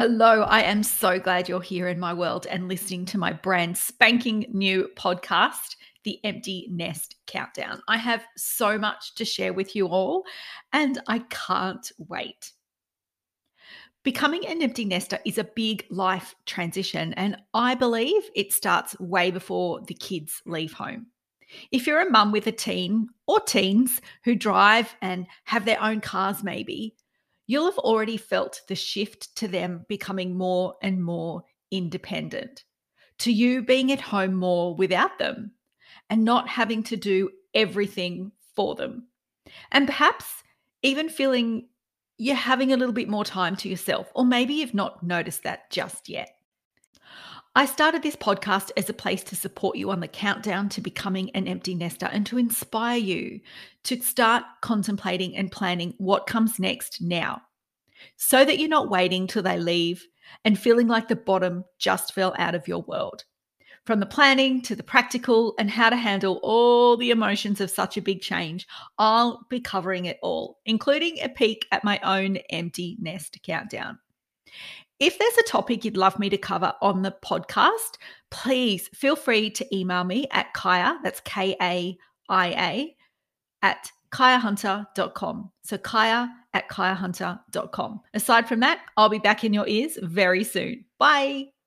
Hello, I am so glad you're here in my world and listening to my brand spanking new podcast, The Empty Nest Countdown. I have so much to share with you all, and I can't wait. Becoming an empty nester is a big life transition, and I believe it starts way before the kids leave home. If you're a mum with a teen or teens who drive and have their own cars, maybe, you'll have already felt the shift to them becoming more and more independent, to you being at home more without them and not having to do everything for them. And perhaps even feeling you're having a little bit more time to yourself, or maybe you've not noticed that just yet. I started this podcast as a place to support you on the countdown to becoming an empty nester and to inspire you to start contemplating and planning what comes next now so that you're not waiting till they leave and feeling like the bottom just fell out of your world. From the planning to the practical and how to handle all the emotions of such a big change, I'll be covering it all, including a peek at my own empty nest countdown. If there's a topic you'd love me to cover on the podcast, please feel free to email me at Kaia, that's K A I A, at kaiahunter.com. So kaia at kaiahunter.com. Aside from that, I'll be back in your ears very soon. Bye.